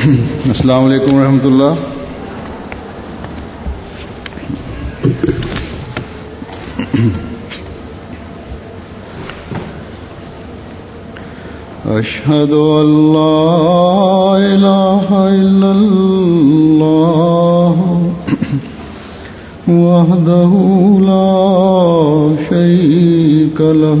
السلام علیکم ورحمۃ اللہ أشهد أن لا إله إلا الله. وحده لا شريك له.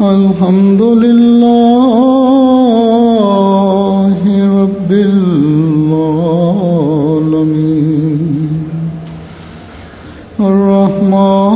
الحمد لله رب العالمين الرحمن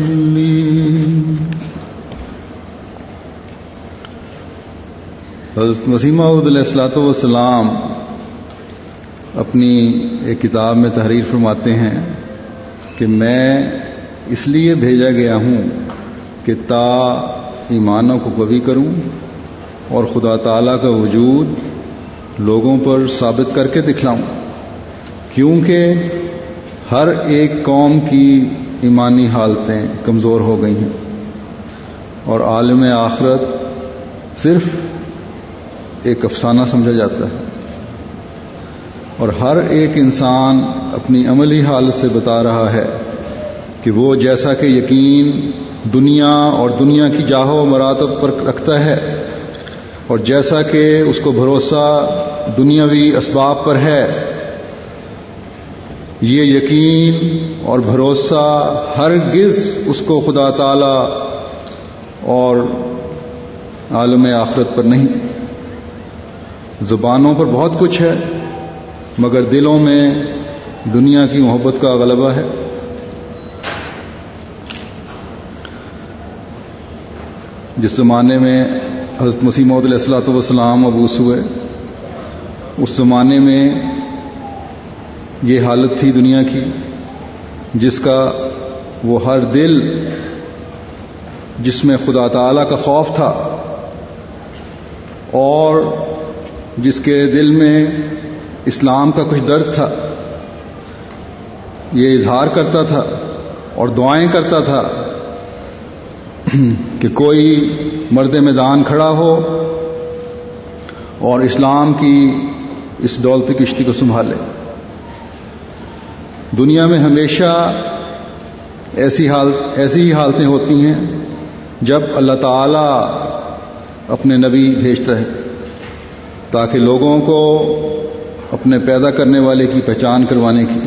حضرت مسیمہ علیہ السلاۃ والسلام اپنی ایک کتاب میں تحریر فرماتے ہیں کہ میں اس لیے بھیجا گیا ہوں کہ تا ایمانوں کو قوی کروں اور خدا تعالیٰ کا وجود لوگوں پر ثابت کر کے دکھلاؤں، کیونکہ ہر ایک قوم کی ایمانی حالتیں کمزور ہو گئی ہیں اور عالم آخرت صرف ایک افسانہ سمجھا جاتا ہے۔ اور ہر ایک انسان اپنی عملی حالت سے بتا رہا ہے کہ وہ جیسا کہ یقین دنیا اور دنیا کی جاہو و مراتب پر رکھتا ہے اور جیسا کہ اس کو بھروسہ دنیاوی اسباب پر ہے، یہ یقین اور بھروسہ ہر گز اس کو خدا تعالی اور عالم آخرت پر نہیں۔ زبانوں پر بہت کچھ ہے، مگر دلوں میں دنیا کی محبت کا غلبہ ہے۔ جس زمانے میں حضرت مسیح محدود علیہ السلاۃ والسلام ابوس ہوئے، اس زمانے میں یہ حالت تھی دنیا کی، جس کا وہ ہر دل، جس میں خدا تعالی کا خوف تھا، اور جس کے دل میں اسلام کا کچھ درد تھا، یہ اظہار کرتا تھا اور دعائیں کرتا تھا کہ کوئی مرد میدان کھڑا ہو اور اسلام کی اس دولت کشتی کو سنبھالے۔ دنیا میں ہمیشہ ایسی حالت ایسی ہی حالتیں ہوتی ہیں جب اللہ تعالی اپنے نبی بھیجتا ہے۔ تاکہ لوگوں کو اپنے پیدا کرنے والے کی پہچان کروانے کی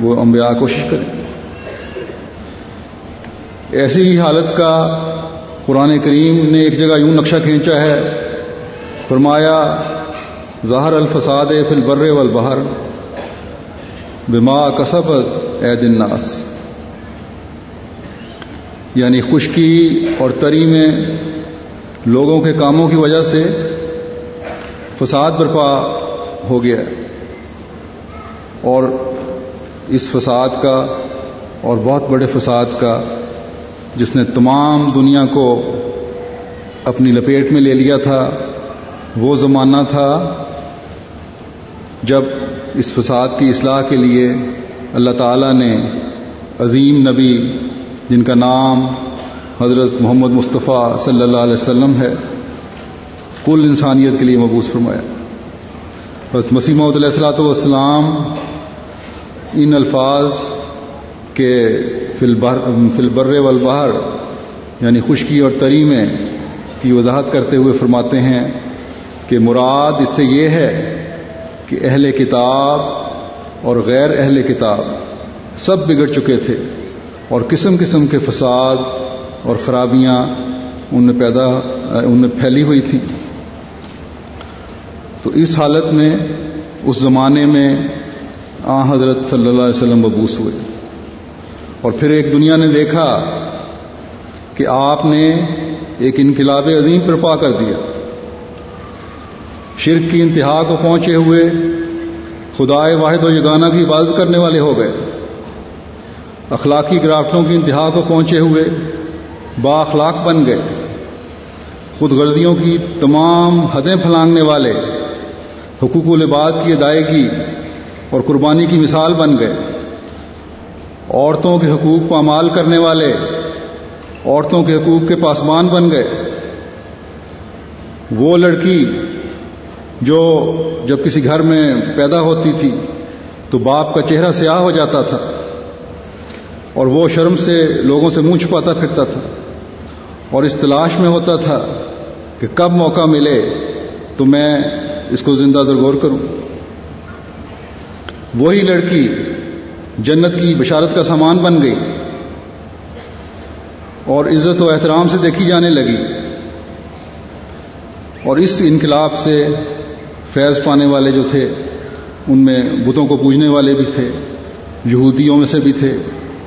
وہ انبیاء کوشش کریں۔ ایسی ہی حالت کا قرآن کریم نے ایک جگہ یوں نقشہ کھینچا ہے۔ فرمایا، ظاہر الفساد فی البر والبحر بما کسفت اے الناس یعنی خشکی اور تری میں لوگوں کے کاموں کی وجہ سے فساد برپا ہو گیا اور اس فساد کا اور بہت بڑے فساد کا جس نے تمام دنیا کو اپنی لپیٹ میں لے لیا تھا، وہ زمانہ تھا جب اس فساد کی اصلاح کے لیے اللہ تعالیٰ نے عظیم نبی جن کا نام حضرت محمد مصطفیٰ صلی اللہ علیہ وسلم ہے کل انسانیت کے لیے مبوس فرمایا۔ بس مسیح محمد علیہ السلاۃ والسلام ان الفاظ کے فلبر والبہر یعنی خشکی اور تری میں کی وضاحت کرتے ہوئے فرماتے ہیں کہ مراد اس سے یہ ہے کہ اہل کتاب اور غیر اہل کتاب سب بگڑ چکے تھے اور قسم قسم کے فساد اور خرابیاں ان میں پیدا، ان میں پھیلی ہوئی تھیں۔ تو اس حالت میں، اس زمانے میں، آ، حضرت صلی اللہ علیہ وسلم مبوس ہوئے۔ اور پھر ایک دنیا نے دیکھا کہ آپ نے ایک انقلاب عظیم پر پا کر دیا۔ شرک کی انتہا کو پہنچے ہوئے، خدائے واحد و یگانہ کی عبادت کرنے والے ہو گئے۔ اخلاقی گرافٹوں کی انتہا کو پہنچے ہوئے، با اخلاق بن گئے۔ خود غرضیوں کی تمام حدیں پھلانگنے والے۔ حقوق العباد کی ادائیگی اور قربانی کی مثال بن گئے۔ عورتوں کے حقوق پامال کرنے والے عورتوں کے حقوق کے پاسمان بن گئے۔ وہ لڑکی جو جب کسی گھر میں پیدا ہوتی تھی تو باپ کا چہرہ سیاہ ہو جاتا تھا اور وہ شرم سے لوگوں سے منہ چھپاتا پھرتا تھا اور اس تلاش میں ہوتا تھا کہ کب موقع ملے تو میں اس کو زندہ درگور کروں۔ وہی لڑکی جنت کی بشارت کا سامان بن گئی۔ اور عزت و احترام سے دیکھی جانے لگی۔ اور اس انقلاب سے فیض پانے والے جو تھے، ان میں بتوں کو پوجنے والے بھی تھے، یہودیوں میں سے بھی تھے،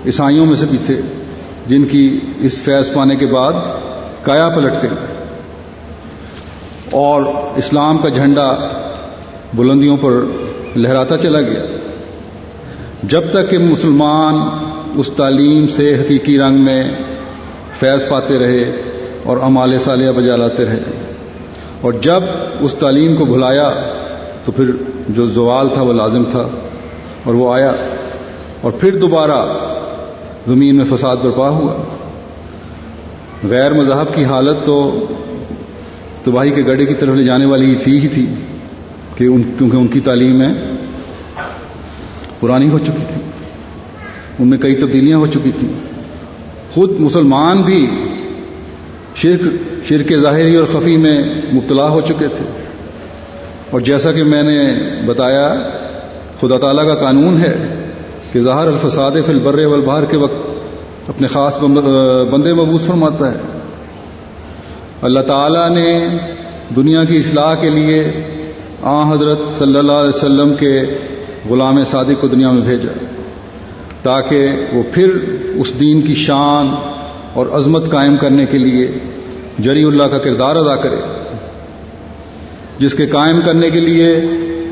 عیسائیوں میں سے بھی تھے، جن کی اس فیض پانے کے بعد کایا پلٹ گئی اور اسلام کا جھنڈا بلندیوں پر لہراتا چلا گیا۔ جب تک کہ مسلمان اس تعلیم سے حقیقی رنگ میں فیض پاتے رہے اور امال سالیہ بجا لاتے رہے۔ اور جب اس تعلیم کو بھلایا تو پھر جو زوال تھا وہ لازم تھا اور وہ آیا۔ اور پھر دوبارہ زمین میں فساد برپا ہوا۔ غیر مذہب کی حالت تو تباہی کے گڑے کی طرف لے جانے والی یہ تھی ہی تھی کہ ان کیونکہ ان کی تعلیم میں پرانی ہو چکی تھی۔ ان میں کئی تبدیلیاں ہو چکی تھیں۔ خود مسلمان بھی شرک شرک ظاہری اور خفی میں مبتلا ہو چکے تھے۔ اور جیسا کہ میں نے بتایا، خدا تعالیٰ کا قانون ہے کہ ظاہر الفساد فی البر والبحر کے وقت اپنے خاص بندے مبوس فرماتا ہے۔ اللہ تعالیٰ نے دنیا کی اصلاح کے لیے آ حضرت صلی اللہ علیہ وسلم کے غلام صادق کو دنیا میں بھیجا تاکہ وہ پھر اس دین کی شان اور عظمت قائم کرنے کے لیے جری اللہ کا کردار ادا کرے۔ جس کے قائم کرنے کے لیے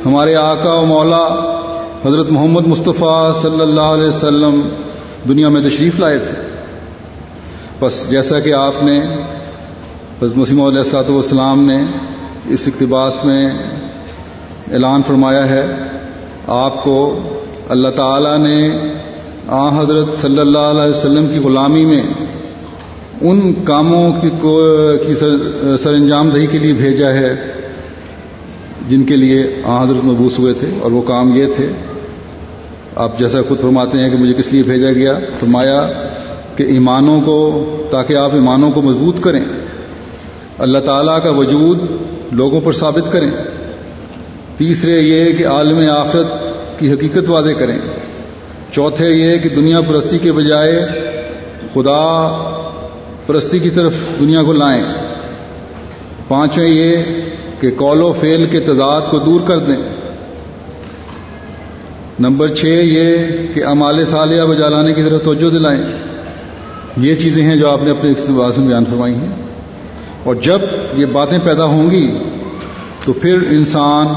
ہمارے آقا و مولا حضرت محمد مصطفیٰ صلی اللہ علیہ وسلم دنیا میں تشریف لائے تھے۔ بس جیسا کہ آپ نے حضرت مسیم علیہ السلاۃ والسلام نے اس اقتباس میں اعلان فرمایا ہے، آپ کو اللہ تعالیٰ نے آ حضرت صلی اللہ علیہ وسلم کی غلامی میں ان کاموں کی کی سر انجام دہی کے لیے بھیجا ہے، جن کے لیے آ حضرت مبوس ہوئے تھے اور وہ کام یہ تھے۔ آپ جیسا خود فرماتے ہیں کہ مجھے کس لیے بھیجا گیا؟ فرمایا کہ ایمانوں کو تاکہ آپ ایمانوں کو مضبوط کریں۔ اللہ تعالیٰ کا وجود لوگوں پر ثابت کریں۔ تیسرے یہ کہ عالم آخرت کی حقیقت واضح کریں۔ چوتھے یہ کہ دنیا پرستی کے بجائے خدا پرستی کی طرف دنیا کو لائیں۔ پانچویں یہ کہ کول و فیل کے تضاد کو دور کر دیں۔ نمبر چھ یہ کہ امال سالیہ بجا لانے کی طرف توجہ دلائیں۔ یہ چیزیں ہیں جو آپ نے اپنے اقتباس میں بیان فرمائی ہیں۔ اور جب یہ باتیں پیدا ہوں گی تو پھر انسان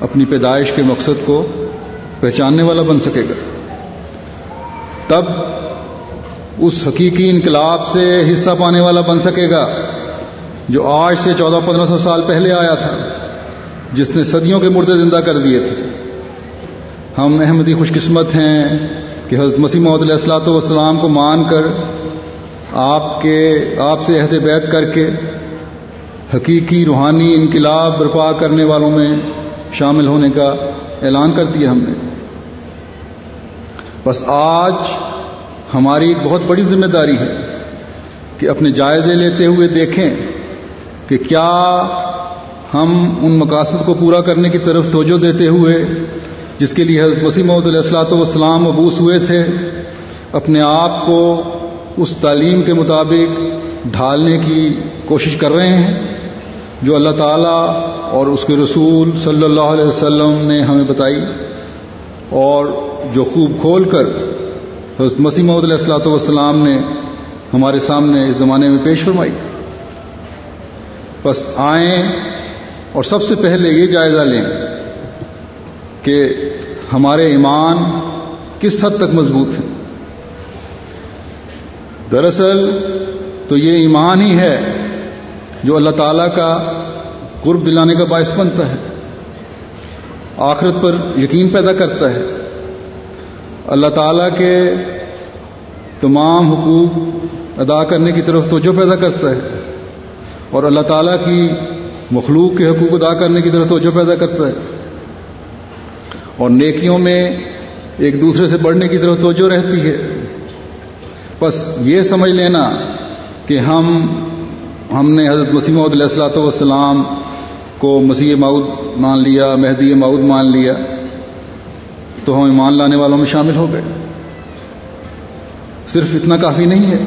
اپنی پیدائش کے مقصد کو پہچاننے والا بن سکے گا۔ تب اس حقیقی انقلاب سے حصہ پانے والا بن سکے گا جو آج سے چودہ پندرہ سو سال پہلے آیا تھا، جس نے صدیوں کے مردے زندہ کر دیے تھے۔ ہم احمدی خوش قسمت ہیں کہ حضرت مسیح محمد علیہ السلاۃ والسلام کو مان کر آپ کے، آپ سے عہد بیت کر کے حقیقی روحانی انقلاب برپا کرنے والوں میں شامل ہونے کا اعلان کر دیا ہم نے۔ بس آج ہماری ایک بہت بڑی ذمہ داری ہے کہ اپنے جائزے لیتے ہوئے دیکھیں کہ کیا ہم ان مقاصد کو پورا کرنے کی طرف توجہ دیتے ہوئے، جس کے لیے حضرت وسیم علیہ السلاۃ والسلام مبوس ہوئے تھے، اپنے آپ کو اس تعلیم کے مطابق ڈھالنے کی کوشش کر رہے ہیں، جو اللہ تعالیٰ اور اس کے رسول صلی اللہ علیہ وسلم نے ہمیں بتائی اور جو خوب کھول کر حضرت مسیم علیہ السلاۃ والسلام نے ہمارے سامنے اس زمانے میں پیش فرمائی۔ بس آئیں اور سب سے پہلے یہ جائزہ لیں کہ ہمارے ایمان کس حد تک مضبوط ہیں۔ دراصل تو یہ ایمان ہی ہے جو اللہ تعالیٰ کا قرب دلانے کا باعث بنتا ہے۔ آخرت پر یقین پیدا کرتا ہے۔ اللہ تعالیٰ کے تمام حقوق ادا کرنے کی طرف توجہ پیدا کرتا ہے۔ اور اللہ تعالیٰ کی مخلوق کے حقوق ادا کرنے کی طرف توجہ پیدا کرتا ہے۔ اور نیکیوں میں ایک دوسرے سے بڑھنے کی طرف توجہ رہتی ہے۔ بس یہ سمجھ لینا کہ ہم ہم نے حضرت مسیم علیہ السلاۃ والسلام کو مسیح معود مان لیا، مہدی معود مان لیا، تو ہم ایمان لانے والوں میں شامل ہو گئے۔ صرف اتنا کافی نہیں ہے۔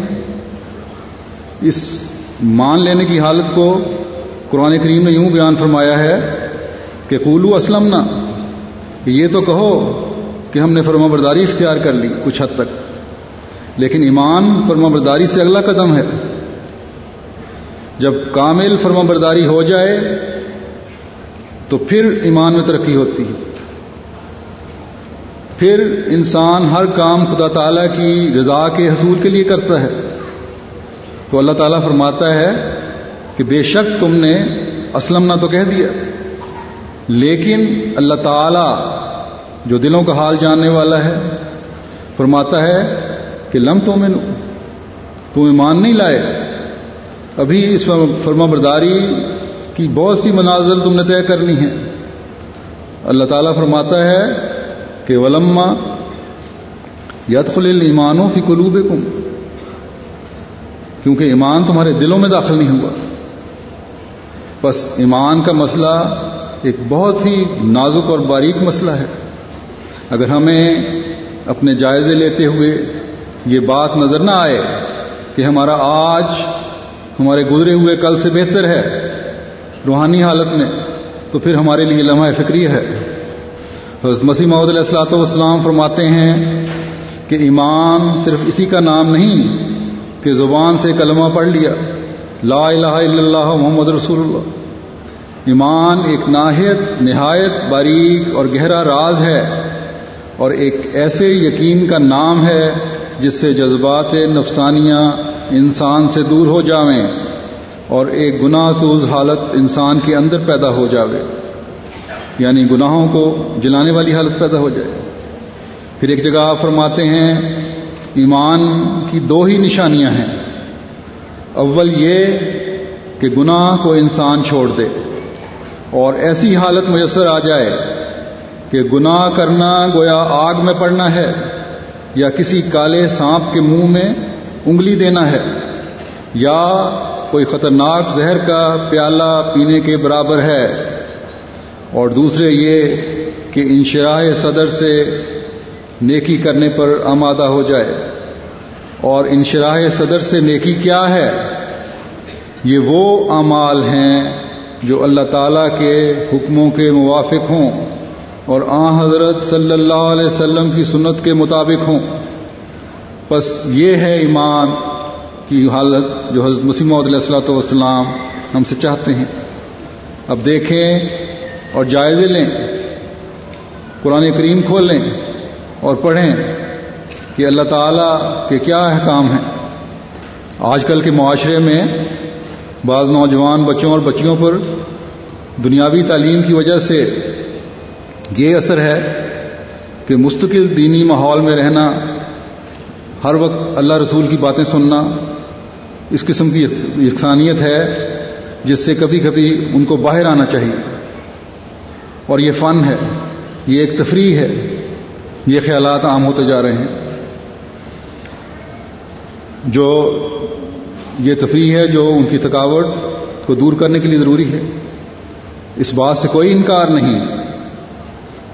اس مان لینے کی حالت کو قرآن کریم نے یوں بیان فرمایا ہے کہ قولو اسلم نہ یہ تو کہو کہ ہم نے فرما برداری اختیار کر لی کچھ حد تک۔ لیکن ایمان فرما برداری سے اگلا قدم ہے۔ جب کامل فرما برداری ہو جائے، تو پھر ایمان میں ترقی ہوتی ہے۔ پھر انسان ہر کام خدا تعالیٰ کی رضا کے حصول کے لیے کرتا ہے۔ تو اللہ تعالیٰ فرماتا ہے کہ بے شک تم نے اسلم نہ تو کہہ دیا۔ لیکن اللہ تعالیٰ جو دلوں کا حال جاننے والا ہے، فرماتا ہے کہ لم تو میں تم ایمان نہیں لائے۔ ابھی اس فرما برداری کی بہت سی منازل تم نے طے کرنی ہے اللہ تعالیٰ فرماتا ہے کہ ولما یدخل ایمانوں فی قلوب کیونکہ ایمان تمہارے دلوں میں داخل نہیں ہوا۔ بس ایمان کا مسئلہ ایک بہت ہی نازک اور باریک مسئلہ ہے۔ اگر ہمیں اپنے جائزے لیتے ہوئے یہ بات نظر نہ آئے کہ ہمارا آج ہمارے گزرے ہوئے کل سے بہتر ہے روحانی حالت میں، تو پھر ہمارے لیے لمحہ فکری ہے۔ حضرت مسیح محدود علیہ السلاۃ والسلام فرماتے ہیں کہ ایمان صرف اسی کا نام نہیں کہ زبان سے کلمہ پڑھ لیا، لا الہ الا اللہ محمد رسول اللہ۔ ایمان ایک ناہیت، نہایت، باریک اور گہرا راز ہے اور ایک ایسے یقین کا نام ہے جس سے جذبات نفسانیہ انسان سے دور ہو جاویں اور ایک گناہ سوز حالت انسان کے اندر پیدا ہو جاوے۔ یعنی گناہوں کو جلانے والی حالت پیدا ہو جائے۔ پھر ایک جگہ آپ فرماتے ہیں، ایمان کی دو ہی نشانیاں ہیں۔ اول یہ کہ گناہ کو انسان چھوڑ دے اور ایسی حالت میسر آ جائے کہ گناہ کرنا گویا آگ میں پڑنا ہے۔ یا کسی کالے سانپ کے منہ میں انگلی دینا ہے، یا کوئی خطرناک زہر کا پیالہ پینے کے برابر ہے۔ اور دوسرے یہ کہ انشراح صدر سے نیکی کرنے پر آمادہ ہو جائے۔ اور انشراح صدر سے نیکی کیا ہے؟ یہ وہ اعمال ہیں جو اللہ تعالیٰ کے حکموں کے موافق ہوں۔ اور آ حضرت صلی اللہ علیہ وسلم کی سنت کے مطابق ہوں۔ بس یہ ہے ایمان کی حالت جو حضرت مسیم علیہ السلاۃ والسلام ہم سے چاہتے ہیں۔ اب دیکھیں اور جائزے لیں۔ قرآن کریم کھول لیں اور پڑھیں کہ اللہ تعالیٰ کے کیا احکام ہیں۔ آج کل کے معاشرے میں بعض نوجوان بچوں اور بچیوں پر دنیاوی تعلیم کی وجہ سے یہ اثر ہے کہ مستقل دینی ماحول میں رہنا، ہر وقت اللہ رسول کی باتیں سننا اس قسم کی یکسانیت ہے جس سے کبھی کبھی ان کو باہر آنا چاہیے۔ اور یہ فن ہے، یہ ایک تفریح ہے، یہ خیالات عام ہوتے جا رہے ہیں۔ جو یہ تفریح ہے، جو ان کی تھکاوٹ کو دور کرنے کے لیے ضروری ہے۔ اس بات سے کوئی انکار نہیں۔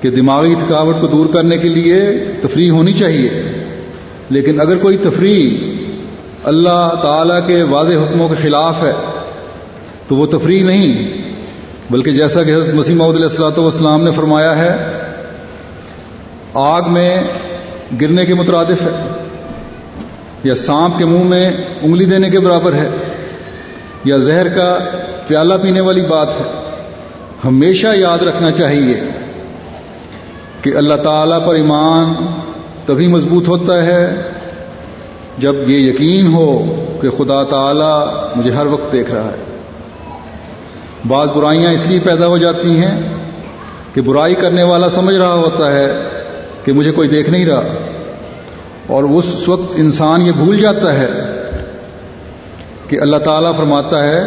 کہ دماغی تھکاوٹ کو دور کرنے کے لیے تفریح ہونی چاہیے۔ لیکن اگر کوئی تفریح اللہ تعالی کے واضح حکموں کے خلاف ہے، تو وہ تفریح نہیں۔ بلکہ جیسا کہ حضرت مسیم علیہ السلاۃ والسلام نے فرمایا ہے، آگ میں گرنے کے مترادف ہے یا سانپ کے منہ میں انگلی دینے کے برابر ہے یا زہر کا پیالہ پینے والی بات ہے، ہمیشہ یاد رکھنا چاہیے۔ کہ اللہ تعالیٰ پر ایمان تبھی مضبوط ہوتا ہے جب یہ یقین ہو کہ خدا تعالی مجھے ہر وقت دیکھ رہا ہے۔ بعض برائیاں اس لیے پیدا ہو جاتی ہیں کہ برائی کرنے والا سمجھ رہا ہوتا ہے کہ مجھے کوئی دیکھ نہیں رہا اور اس وقت انسان یہ بھول جاتا ہے کہ اللہ تعالیٰ فرماتا ہے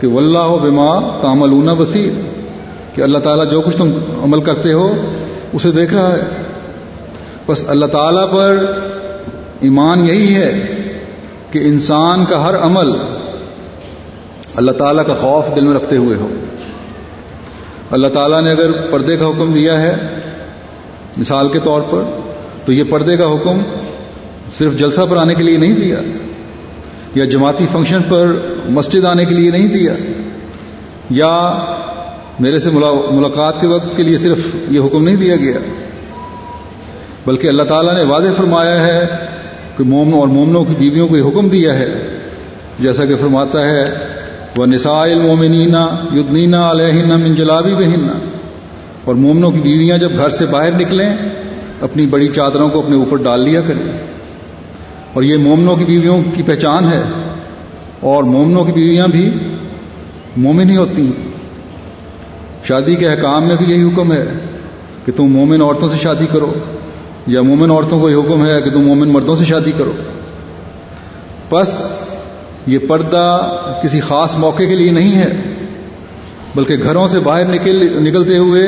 کہ واللہ بما تعملون بصیر، کہ اللہ تعالیٰ جو کچھ تم عمل کرتے ہو اسے دیکھ رہا ہے۔ بس اللہ تعالیٰ پر ایمان یہی ہے کہ انسان کا ہر عمل اللہ تعالیٰ کا خوف دل میں رکھتے ہوئے ہو۔ اللہ تعالیٰ نے اگر پردے کا حکم دیا ہے، مثال کے طور پر، تو یہ پردے کا حکم صرف جلسہ پر آنے کے لیے نہیں دیا، یا جماعتی فنکشن پر مسجد آنے کے لیے نہیں دیا، یا میرے سے ملاقات کے وقت کے لیے صرف یہ حکم نہیں دیا گیا، بلکہ اللہ تعالیٰ نے واضح فرمایا ہے کہ مومن اور مومنوں کی بیویوں کو یہ حکم دیا ہے، جیسا کہ فرماتا ہے وہ نسائل مومنینا یدنینا علیہ منجلابی بہننا اور مومنوں کی بیویاں جب گھر سے باہر نکلیں، اپنی بڑی چادروں کو اپنے اوپر ڈال لیا کریں۔ اور یہ مومنوں کی بیویوں کی پہچان ہے، اور مومنوں کی بیویاں بھی مومن ہی ہوتی ہیں۔ شادی کے احکام میں بھی یہی حکم ہے کہ تم مومن عورتوں سے شادی کرو، یا مومن عورتوں کو یہ حکم ہے کہ تم مومن مردوں سے شادی کرو۔ بس یہ پردہ کسی خاص موقع کے لیے نہیں ہے، بلکہ گھروں سے باہر نکل، نکلتے ہوئے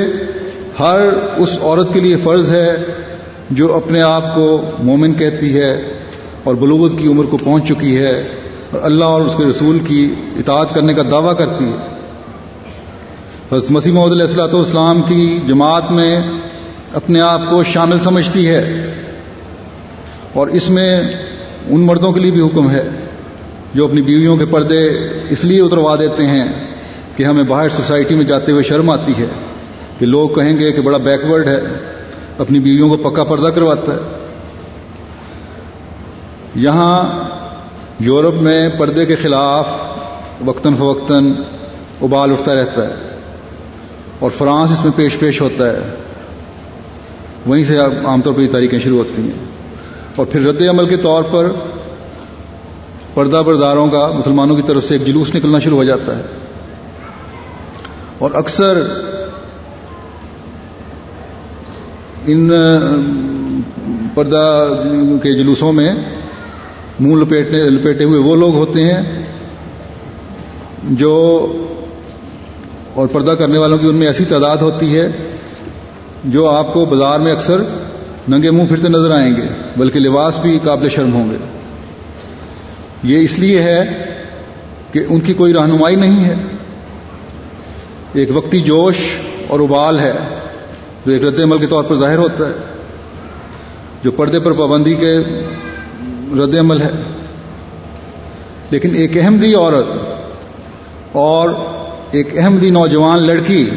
ہر اس عورت کے لیے فرض ہے جو اپنے آپ کو مومن کہتی ہے اور بلوغت کی عمر کو پہنچ چکی ہے اور اللہ اور اس کے رسول کی اطاعت کرنے کا دعویٰ کرتی ہے۔ حضرت مسیح محمد علیہ السلاۃ والسلام کی جماعت میں اپنے آپ کو شامل سمجھتی ہے اور اس میں ان مردوں کے لیے بھی حکم ہے جو اپنی بیویوں کے پردے اس لیے اتروا دیتے ہیں کہ ہمیں باہر سوسائٹی میں جاتے ہوئے شرم آتی ہے کہ لوگ کہیں گے کہ بڑا بیکورڈ ہے، اپنی بیویوں کو پکا پردہ کرواتا ہے۔ یہاں یورپ میں پردے کے خلاف وقتاً فوقتاً ابال اٹھتا رہتا ہے۔ اور فرانس اس میں پیش پیش ہوتا ہے۔ وہیں سے عام طور پر یہ تاریخیں شروع ہوتی ہیں۔ اور پھر رد عمل کے طور پر پردہ برداروں کا مسلمانوں کی طرف سے ایک جلوس نکلنا شروع ہو جاتا ہے۔ اور اکثر ان پردہ کے جلوسوں میں منہ لپیٹنے لپیٹے ہوئے وہ لوگ ہوتے ہیں جو اور پردہ کرنے والوں کی ان میں ایسی تعداد ہوتی ہے جو آپ کو بازار میں اکثر ننگے منہ پھرتے نظر آئیں گے، بلکہ لباس بھی قابل شرم ہوں گے۔ یہ اس لیے ہے کہ ان کی کوئی رہنمائی نہیں ہے۔ ایک وقتی جوش اور ابال ہے جو ایک رد عمل کے طور پر ظاہر ہوتا ہے، جو پردے پر پابندی کے رد عمل ہے۔ لیکن ایک اہم دی عورت اور ایک اہم دی نوجوان لڑکی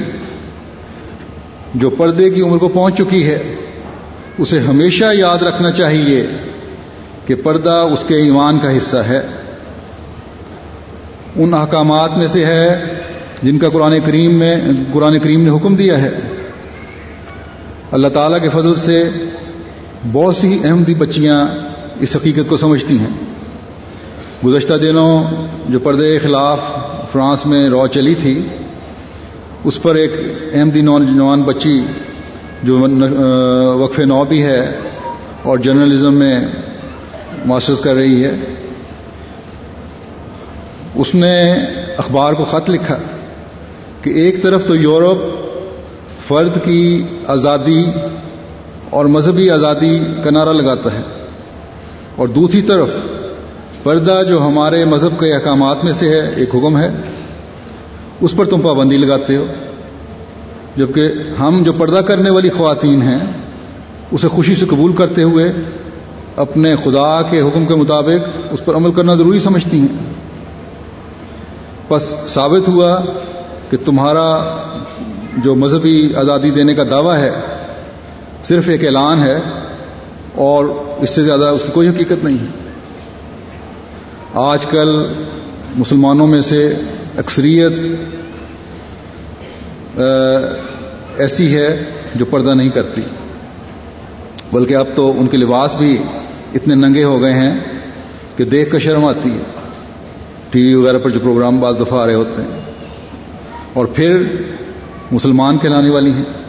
جو پردے کی عمر کو پہنچ چکی ہے، اسے ہمیشہ یاد رکھنا چاہیے کہ پردہ اس کے ایمان کا حصہ ہے۔ ان احکامات میں سے ہے جن کا قرآن کریم میں، قرآن کریم نے حکم دیا ہے۔ اللہ تعالیٰ کے فضل سے بہت سی احمدی بچیاں اس حقیقت کو سمجھتی ہیں۔ گزشتہ دنوں جو پردے کے خلاف فرانس میں رو چلی تھی، اس پر ایک احمدی نوجوان بچی جو وقف نو بھی ہے اور جرنلزم میں ماسٹرز کر رہی ہے، اس نے اخبار کو خط لکھا کہ ایک طرف تو یورپ فرد کی آزادی اور مذہبی آزادی کا نعرہ لگاتا ہے اور دوسری طرف پردہ جو ہمارے مذہب کے احکامات میں سے ہے، ایک حکم ہے۔ اس پر تم پابندی لگاتے ہو۔ جبکہ ہم جو پردہ کرنے والی خواتین ہیں، اسے خوشی سے قبول کرتے ہوئے اپنے خدا کے حکم کے مطابق اس پر عمل کرنا ضروری سمجھتی ہیں۔ بس ثابت ہوا کہ تمہارا جو مذہبی آزادی دینے کا دعویٰ ہے، صرف ایک اعلان ہے اور اس سے زیادہ اس کی کوئی حقیقت نہیں ہے۔ آج کل مسلمانوں میں سے اکثریت ایسی ہے جو پردہ نہیں کرتی۔ بلکہ اب تو ان کے لباس بھی اتنے ننگے ہو گئے ہیں کہ دیکھ کر شرم آتی ہے۔ ٹی وی وغیرہ پر جو پروگرام بعض دفعہ آ رہے ہوتے ہیں۔ اور پھر مسلمان کہلانے والی ہیں۔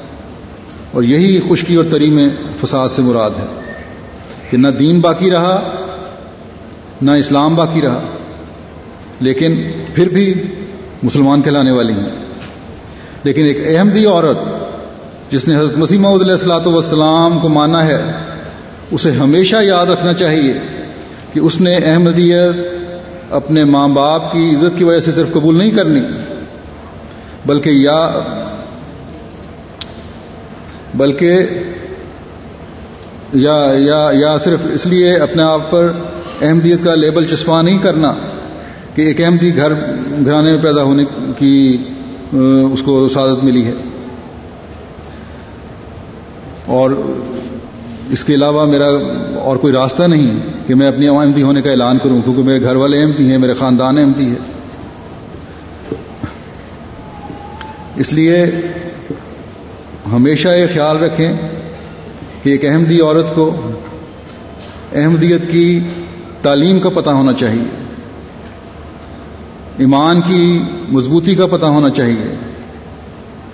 اور یہی خشکی اور تری میں فساد سے مراد ہے۔ کہ نہ دین باقی رہا نہ اسلام باقی رہا، لیکن پھر بھی مسلمان کہلانے والی ہیں۔ لیکن ایک احمدی عورت جس نے حضرت مسیح علیہ السلاۃ والسلام کو مانا ہے، اسے ہمیشہ یاد رکھنا چاہیے کہ اس نے احمدیت اپنے ماں باپ کی عزت کی وجہ سے صرف قبول نہیں کرنی، بلکہ یا بلکہ یا یا یا صرف اس لیے اپنے آپ پر احمدیت کا لیبل چسپاں نہیں کرنا کہ ایک احمدی گھر گھرانے میں پیدا ہونے کی اس کو سعادت ملی ہے۔ اور اس کے علاوہ میرا اور کوئی راستہ نہیں کہ میں اپنی احمدی ہونے کا اعلان کروں، کیونکہ میرے گھر والے احمدی ہیں، میرے خاندان احمدی ہے اس لیے ہمیشہ یہ خیال رکھیں کہ ایک احمدی عورت کو احمدیت کی تعلیم کا پتہ ہونا چاہیے۔ ایمان کی مضبوطی کا پتہ ہونا چاہیے۔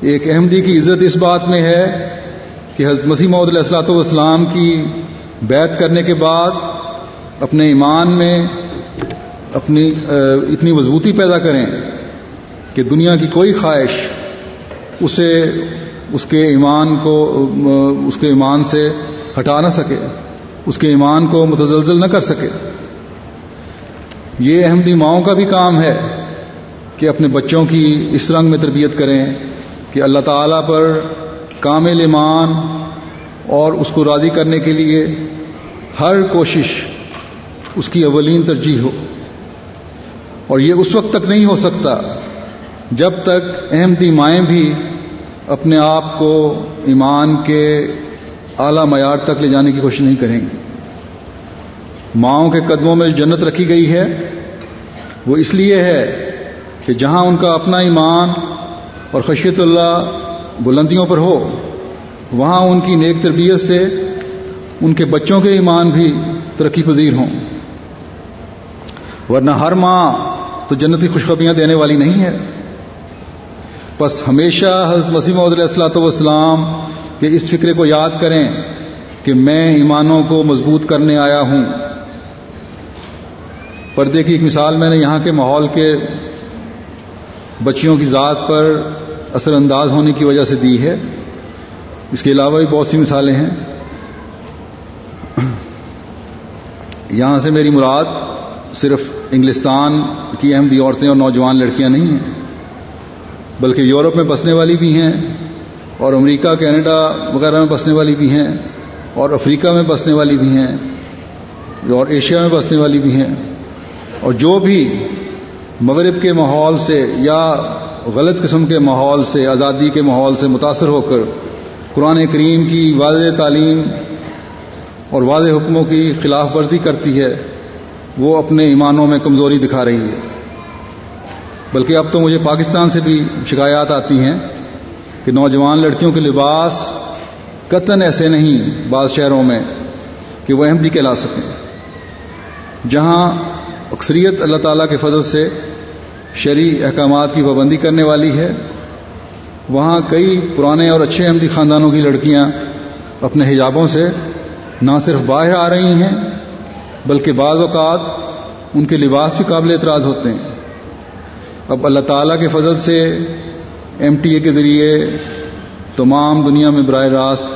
ایک احمدی کی عزت اس بات میں ہے کہ حضرت مسیح محدود علیہ السلاۃ والسلام کی بیت کرنے کے بعد اپنے ایمان میں اپنی اتنی مضبوطی پیدا کریں کہ دنیا کی کوئی خواہش اسے، اس کے ایمان کو اس کے ایمان سے ہٹا نہ سکے، اس کے ایمان کو متزلزل نہ کر سکے۔ یہ احمدی ماؤں کا بھی کام ہے کہ اپنے بچوں کی اس رنگ میں تربیت کریں کہ اللہ تعالیٰ پر کامل ایمان اور اس کو راضی کرنے کے لیے ہر کوشش اس کی اولین ترجیح ہو۔ اور یہ اس وقت تک نہیں ہو سکتا جب تک احمدی مائیں بھی اپنے آپ کو ایمان کے اعلیٰ معیار تک لے جانے کی کوشش نہیں کریں گی۔ ماؤں کے قدموں میں جنت رکھی گئی ہے، وہ اس لیے ہے کہ جہاں ان کا اپنا ایمان اور خشیت اللہ بلندیوں پر ہو، وہاں ان کی نیک تربیت سے ان کے بچوں کے ایمان بھی ترقی پذیر ہوں۔ ورنہ ہر ماں تو جنتی خوشخبریاں دینے والی نہیں ہے۔ بس ہمیشہ حضرت مسیم علیہ السلاۃ والسلام کے اس فکرے کو یاد کریں کہ میں ایمانوں کو مضبوط کرنے آیا ہوں۔ پردے کی ایک مثال میں نے یہاں کے ماحول کے بچیوں کی ذات پر اثر انداز ہونے کی وجہ سے دی ہے۔ اس کے علاوہ بھی بہت سی مثالیں ہیں۔ یہاں سے میری مراد صرف انگلستان کی احمدی عورتیں اور نوجوان لڑکیاں نہیں ہیں، بلکہ یورپ میں بسنے والی بھی ہیں اور امریکہ، کینیڈا وغیرہ میں بسنے والی بھی ہیں اور افریقہ میں بسنے والی بھی ہیں اور ایشیا میں بسنے والی بھی ہیں۔ اور جو بھی مغرب کے ماحول سے یا غلط قسم کے ماحول سے، آزادی کے ماحول سے متاثر ہو کر قرآن کریم کی واضح تعلیم اور واضح حکموں کی خلاف ورزی کرتی ہے، وہ اپنے ایمانوں میں کمزوری دکھا رہی ہے۔ بلکہ اب تو مجھے پاکستان سے بھی شکایات آتی ہیں کہ نوجوان لڑکیوں کے لباس قطن ایسے نہیں بعض شہروں میں کہ وہ احمدی کہلا سکیں۔ جہاں اکثریت اللہ تعالیٰ کے فضل سے شرعی احکامات کی پابندی کرنے والی ہے۔ وہاں کئی پرانے اور اچھے احمدی خاندانوں کی لڑکیاں اپنے حجابوں سے نہ صرف باہر آ رہی ہیں، بلکہ بعض اوقات ان کے لباس بھی قابل اعتراض ہوتے ہیں۔ اب اللہ تعالیٰ کے فضل سے ایم ٹی اے کے ذریعے تمام دنیا میں براہ راست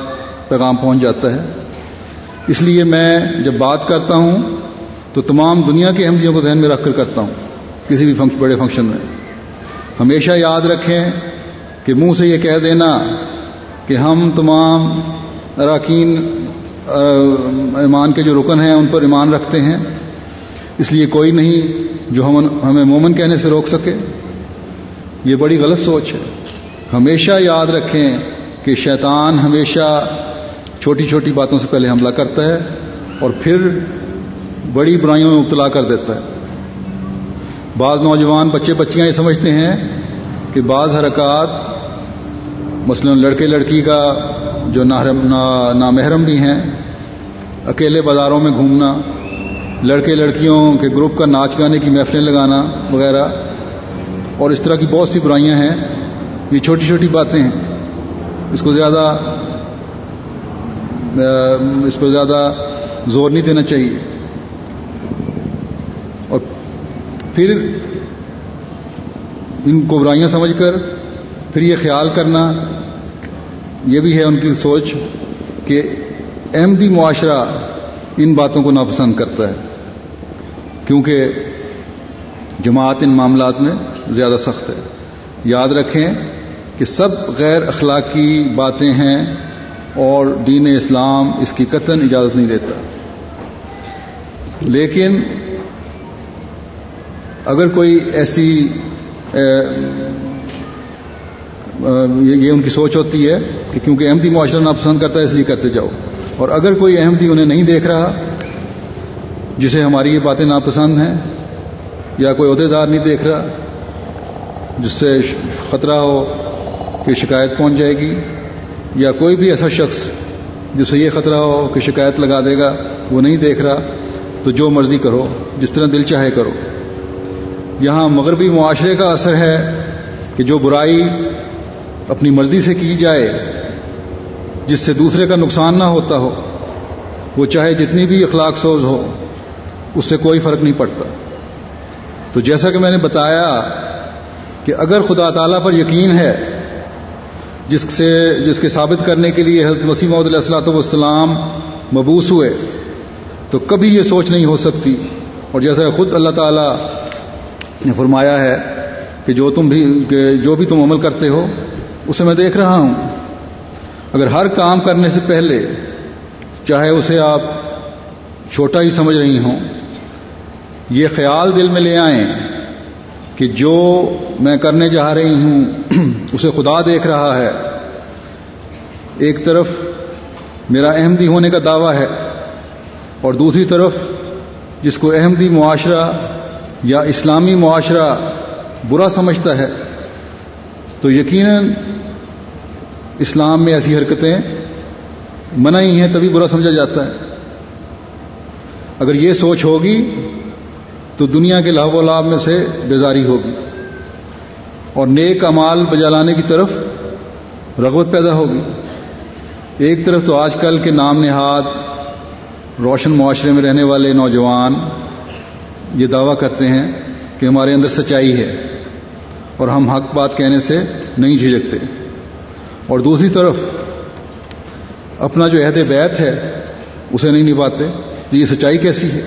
پیغام پہنچ جاتا ہے۔ اس لیے میں جب بات کرتا ہوں تو تمام دنیا کے احمدیوں کو ذہن میں رکھ کر کرتا ہوں، کسی بھی بڑے فنکشن میں۔ ہمیشہ یاد رکھیں کہ منہ سے یہ کہہ دینا کہ ہم تمام اراکین ایمان کے جو رکن ہیں، ان پر ایمان رکھتے ہیں۔ اس لیے کوئی نہیں جو ہم، ہمیں مومن کہنے سے روک سکے۔ یہ بڑی غلط سوچ ہے۔ ہمیشہ یاد رکھیں کہ شیطان ہمیشہ چھوٹی چھوٹی باتوں سے پہلے حملہ کرتا ہے اور پھر بڑی برائیوں میں مبتلا کر دیتا ہے۔ بعض نوجوان بچے بچیاں یہ سمجھتے ہیں کہ بعض حرکات مثلا لڑکے لڑکی کا جو نامحرم بھی ہیں، اکیلے بازاروں میں گھومنا، لڑکے لڑکیوں کے گروپ کا ناچ گانے کی محفلیں لگانا وغیرہ، اور اس طرح کی بہت سی برائیاں ہیں، یہ چھوٹی چھوٹی باتیں ہیں۔ اس کو زیادہ اس پر زیادہ زور نہیں دینا چاہیے اور پھر ان کو برائیاں سمجھ کر، پھر یہ خیال کرنا، یہ بھی ہے ان کی سوچ کہ احمدی معاشرہ ان باتوں کو ناپسند کرتا ہے، کیونکہ جماعت ان معاملات میں زیادہ سخت ہے۔ یاد رکھیں کہ سب غیر اخلاقی باتیں ہیں اور دین اسلام اس کی قطن اجازت نہیں دیتا۔ لیکن اگر کوئی ایسی یہ ان کی سوچ ہوتی ہے کہ کیونکہ احمدی معاشرہ ناپسند کرتا ہے، اس لیے کرتے جاؤ۔ اور اگر کوئی احمدی انہیں نہیں دیکھ رہا، جسے ہماری یہ باتیں ناپسند ہیں، یا کوئی عہدے دار نہیں دیکھ رہا، جس سے خطرہ ہو کہ شکایت پہنچ جائے گی، یا کوئی بھی ایسا شخص جس سے یہ خطرہ ہو کہ شکایت لگا دے گا، وہ نہیں دیکھ رہا، تو جو مرضی کرو، جس طرح دل چاہے کرو۔ یہاں مغربی معاشرے کا اثر ہے کہ جو برائی اپنی مرضی سے کی جائے، جس سے دوسرے کا نقصان نہ ہوتا ہو، وہ چاہے جتنی بھی اخلاق سوز ہو، اس سے کوئی فرق نہیں پڑتا۔ تو جیسا کہ میں نے بتایا کہ اگر خدا تعالیٰ پر یقین ہے، جس سے، جس کے ثابت کرنے کے لیے حضرت وسیم علیہ السلاۃ والسلام مبوس ہوئے، تو کبھی یہ سوچ نہیں ہو سکتی۔ اور جیسا خود اللہ تعالیٰ نے فرمایا ہے کہ جو تم بھی جو بھی تم عمل کرتے ہو، اسے میں دیکھ رہا ہوں۔ اگر ہر کام کرنے سے پہلے چاہے اسے آپ چھوٹا ہی سمجھ رہی ہوں، یہ خیال دل میں لے آئیں کہ جو میں کرنے جا رہی ہوں، اسے خدا دیکھ رہا ہے۔ ایک طرف میرا احمدی ہونے کا دعویٰ ہے اور دوسری طرف جس کو احمدی معاشرہ یا اسلامی معاشرہ برا سمجھتا ہے، تو یقیناً اسلام میں ایسی حرکتیں منع ہی ہیں تبھی برا سمجھا جاتا ہے۔ اگر یہ سوچ ہوگی تو دنیا کے لاہو و لاب میں سے بیزاری ہوگی۔ اور نیک امال بجا لانے کی طرف رغبت پیدا ہوگی۔ ایک طرف تو آج کل کے نام نہاد روشن معاشرے میں رہنے والے نوجوان یہ دعویٰ کرتے ہیں کہ ہمارے اندر سچائی ہے اور ہم حق بات کہنے سے نہیں جھجکتے۔ اور دوسری طرف اپنا جو عہد بیت ہے، اسے نہیں نبھاتے۔ تو یہ سچائی کیسی ہے؟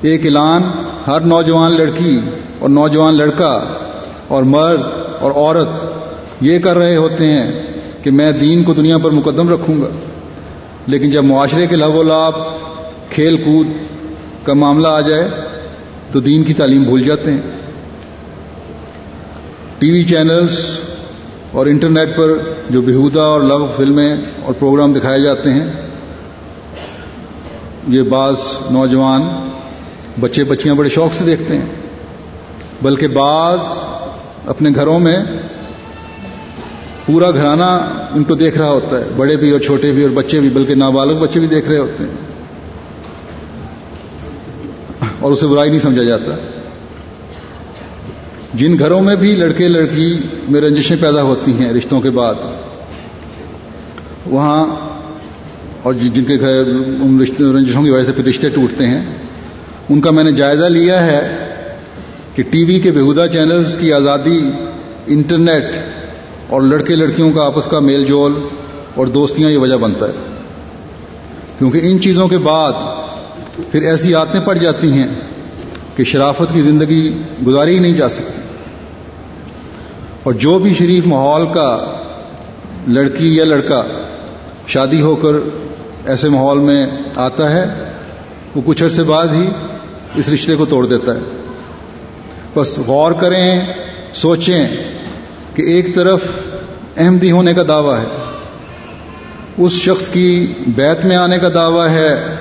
ایک اعلان ہر نوجوان لڑکی اور نوجوان لڑکا اور مرد اور عورت یہ کر رہے ہوتے ہیں کہ میں دین کو دنیا پر مقدم رکھوں گا، لیکن جب معاشرے کے لب و لاب کھیل کود کا معاملہ آ جائے تو دین کی تعلیم بھول جاتے ہیں۔ ٹی وی چینلز اور انٹرنیٹ پر جو بہودہ اور لغ فلمیں اور پروگرام دکھائے جاتے ہیں، یہ بعض نوجوان بچے بچیاں بڑے شوق سے دیکھتے ہیں۔ بلکہ بعض اپنے گھروں میں پورا گھرانہ ان کو دیکھ رہا ہوتا ہے۔ بڑے بھی اور چھوٹے بھی اور بچے بھی، بلکہ نابالغ بچے بھی دیکھ رہے ہوتے ہیں اور اسے برائی نہیں سمجھا جاتا۔ جن گھروں میں بھی لڑکے لڑکی میں رنجشیں پیدا ہوتی ہیں رشتوں کے بعد، وہاں اور جن کے گھر رنجشوں کی وجہ سے پھر رشتے ٹوٹتے ہیں، ان کا میں نے جائزہ لیا ہے کہ ٹی وی کے بےحدہ چینلز کی آزادی انٹرنیٹ اور لڑکے لڑکیوں کا آپس کا میل جول اور دوستیاں یہ وجہ بنتا ہے۔ کیونکہ ان چیزوں کے بعد پھر ایسی عادتیں پڑ جاتی ہیں کہ شرافت کی زندگی گزاری ہی نہیں جا سکتی۔ اور جو بھی شریف ماحول کا لڑکی یا لڑکا شادی ہو کر ایسے ماحول میں آتا ہے، وہ کچھ عرصے بعد ہی اس رشتے کو توڑ دیتا ہے۔ بس غور کریں، سوچیں کہ ایک طرف احمدی ہونے کا دعویٰ ہے، اس شخص کی بیت میں آنے کا دعویٰ ہے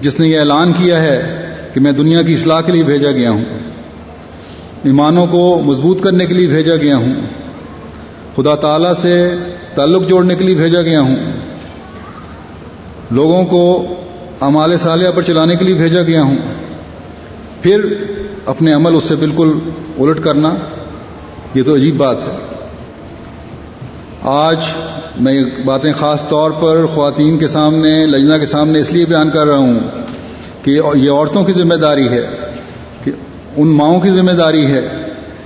جس نے یہ اعلان کیا ہے کہ میں دنیا کی اصلاح کے لیے بھیجا گیا ہوں، ایمانوں کو مضبوط کرنے کے لیے بھیجا گیا ہوں، خدا تعالی سے تعلق جوڑنے کے لیے بھیجا گیا ہوں، لوگوں کو امال صالحہ پر چلانے کے لیے بھیجا گیا ہوں، پھر اپنے عمل اس سے بالکل الٹ کرنا، یہ تو عجیب بات ہے۔ آج میں یہ باتیں خاص طور پر خواتین کے سامنے، لجنا کے سامنے اس لیے بیان کر رہا ہوں کہ یہ عورتوں کی ذمہ داری ہے، کہ ان ماؤں کی ذمہ داری ہے